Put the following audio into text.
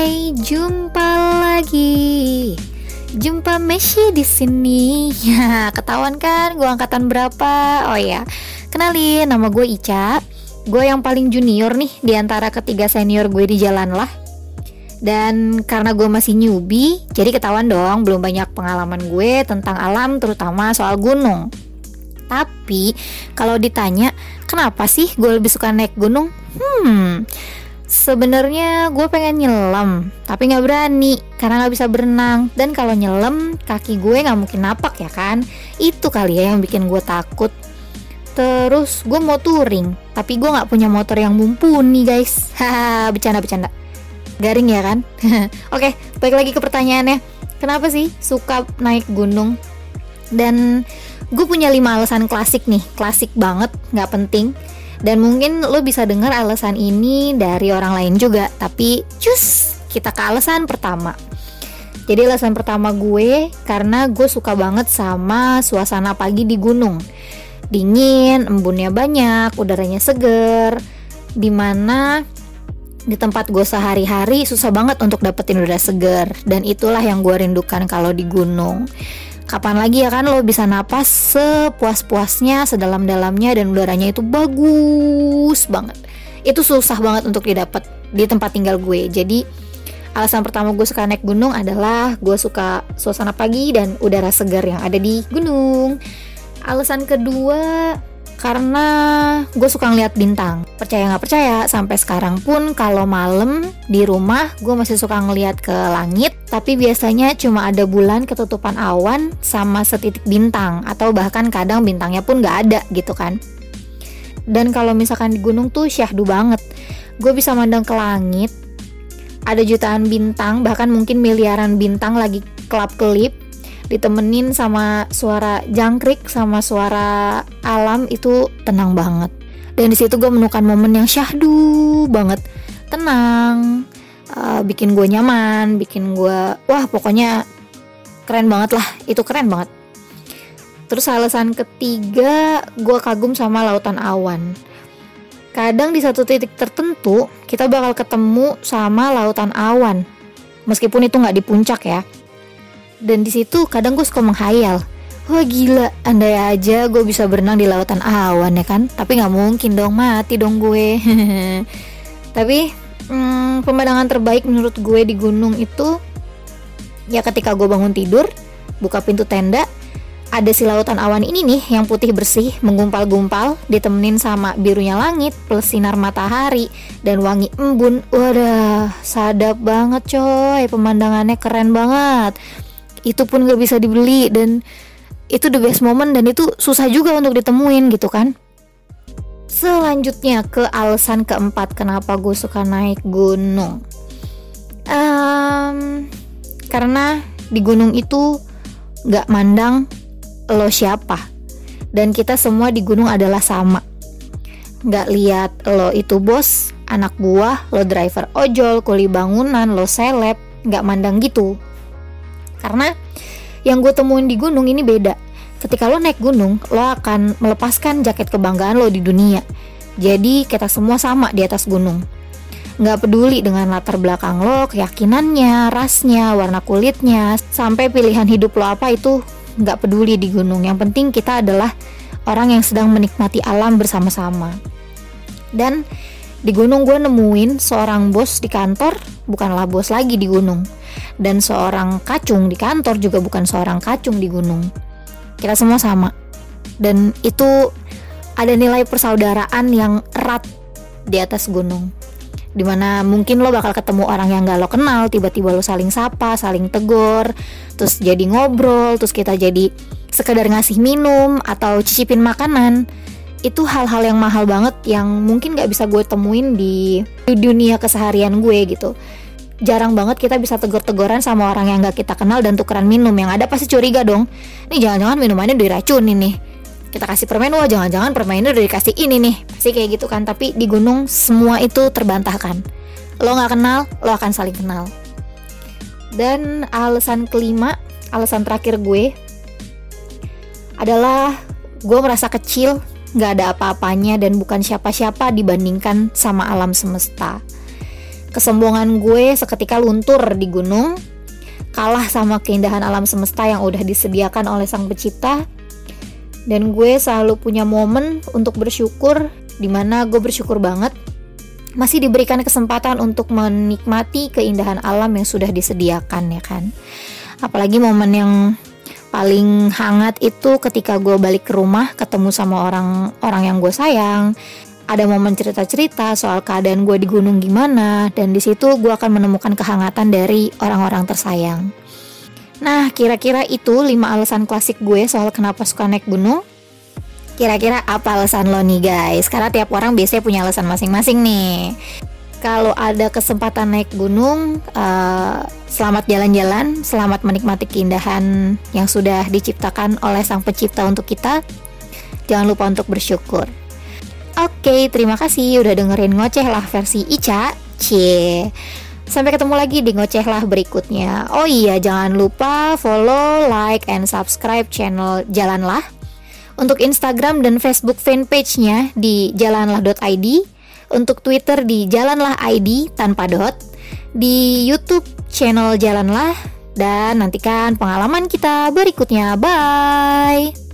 Hai, jumpa lagi. Jumpa Meshi di sini. Ya, ketahuan kan gue angkatan berapa? Oh ya, kenalin nama gue Ica. Gue yang paling junior nih di antara ketiga senior gue di jalan lah. Dan karena gue masih newbie, jadi ketahuan dong belum banyak pengalaman gue tentang alam terutama soal gunung. Tapi kalau ditanya kenapa sih gue lebih suka naik gunung? Hmm, Sebenarnya gue pengen nyelam, tapi nggak berani karena nggak bisa berenang. Dan kalau nyelam, kaki gue nggak mungkin napak ya kan? Itu kali ya yang bikin gue takut. Terus gue mau touring, tapi gue nggak punya motor yang mumpuni guys. Haha, bercanda-bercanda. Garing ya kan? Oke, balik lagi ke pertanyaannya. Kenapa sih suka naik gunung? Dan gue punya lima alasan klasik nih, klasik banget, nggak penting dan mungkin lo bisa dengar alasan ini dari orang lain juga, tapi cus kita ke alasan pertama. Jadi alasan pertama gue karena gue suka banget sama suasana pagi di gunung. Dingin, embunnya banyak, udaranya seger. Di mana di tempat gue sehari-hari susah banget untuk dapetin udara seger dan itulah yang gue rindukan kalau di gunung kapan lagi ya kan lo bisa napas sepuas-puasnya, sedalam-dalamnya dan udaranya itu bagus banget. Itu susah banget untuk didapat di tempat tinggal gue. Jadi alasan pertama gue suka naik gunung adalah gue suka suasana pagi dan udara segar yang ada di gunung. Alasan kedua karena gue suka ngeliat bintang. Percaya nggak percaya, sampai sekarang pun kalau malam di rumah gue masih suka ngeliat ke langit. Tapi biasanya cuma ada bulan ketutupan awan sama setitik bintang atau bahkan kadang bintangnya pun nggak ada gitu kan. Dan kalau misalkan di gunung tuh syahdu banget. Gue bisa mandang ke langit, ada jutaan bintang, bahkan mungkin miliaran bintang lagi kelap-kelip ditemenin sama suara jangkrik sama suara alam itu tenang banget. Dan di situ gue menemukan momen yang syahdu banget. Tenang uh, bikin gue nyaman bikin gue wah pokoknya keren banget lah. Itu keren banget. Terus alasan ketiga gue kagum sama lautan awan. Kadang di satu titik tertentu kita bakal ketemu sama lautan awan. Meskipun itu nggak di puncak ya dan di situ kadang gue suka menghayal. Wah gila, andai aja gue bisa berenang di lautan awan ya kan? Tapi gak mungkin dong, mati dong gue. Tapi hmm, pemandangan terbaik menurut gue di gunung itu Ya ketika gue bangun tidur, buka pintu tenda Ada si lautan awan ini nih yang putih bersih, menggumpal-gumpal Ditemenin sama birunya langit, plus sinar matahari Dan wangi embun. Wadah, sadap banget coy. Pemandangannya keren banget itu pun gak bisa dibeli dan itu the best moment dan itu susah juga untuk ditemuin gitu kan. Selanjutnya ke alasan keempat kenapa gue suka naik gunung. Um, karena di gunung itu gak mandang lo siapa. Dan kita semua di gunung adalah sama. Gak lihat lo itu bos anak buah lo driver ojol kuli bangunan lo seleb gak mandang gitu karena yang gue temuin di gunung ini beda. Ketika lo naik gunung, lo akan melepaskan jaket kebanggaan lo di dunia. Jadi kita semua sama di atas gunung. Gak peduli dengan latar belakang lo, keyakinannya, rasnya, warna kulitnya, sampai pilihan hidup lo apa itu gak peduli di gunung. Yang penting kita adalah orang yang sedang menikmati alam bersama-sama. Dan di gunung gue nemuin seorang bos di kantor bukanlah bos lagi di gunung dan seorang kacung di kantor juga bukan seorang kacung di gunung. Kita semua sama. Dan itu ada nilai persaudaraan yang erat di atas gunung. Di mana mungkin lo bakal ketemu orang yang gak lo kenal tiba-tiba lo saling sapa saling tegur terus jadi ngobrol terus kita jadi sekedar ngasih minum atau cicipin makanan. Itu hal-hal yang mahal banget yang mungkin gak bisa gue temuin di dunia keseharian gue gitu jarang banget kita bisa tegur-teguran sama orang yang gak kita kenal dan tukeran minum. Yang ada pasti curiga dong. Nih jangan-jangan minumannya diracunin nih. Kita kasih permen wah jangan-jangan permennya udah dikasih ini nih. Pasti kayak gitu kan tapi di gunung semua itu terbantahkan. Lo gak kenal lo akan saling kenal. Dan alasan kelima alasan terakhir gue adalah gue merasa kecil nggak ada apa-apanya dan bukan siapa-siapa dibandingkan sama alam semesta. Kesombongan gue seketika luntur di gunung, kalah sama keindahan alam semesta yang udah disediakan oleh Sang Pencipta. Dan gue selalu punya momen untuk bersyukur, di mana gue bersyukur banget masih diberikan kesempatan untuk menikmati keindahan alam yang sudah disediakan ya kan. Apalagi momen yang paling hangat itu ketika gue balik ke rumah ketemu sama orang orang yang gue sayang ada momen cerita-cerita soal keadaan gue di gunung gimana dan di situ gue akan menemukan kehangatan dari orang-orang tersayang. Nah, kira-kira itu 5 alasan klasik gue soal kenapa suka naik gunung. Kira-kira apa alasan lo nih guys? Karena tiap orang biasanya punya alasan masing-masing nih. Kalau ada kesempatan naik gunung, uh, selamat jalan-jalan, selamat menikmati keindahan yang sudah diciptakan oleh Sang Pencipta untuk kita. Jangan lupa untuk bersyukur. Oke, terima kasih udah dengerin ngoceh lah versi Ica. Cie. Sampai ketemu lagi di ngoceh lah berikutnya. Oh iya, jangan lupa follow, like, and subscribe channel Jalanlah. Untuk Instagram dan Facebook fanpage-nya di jalanlah.id. Untuk Twitter di Jalanlah ID tanpa dot. Di YouTube channel Jalanlah. Dan nantikan pengalaman kita berikutnya. Bye!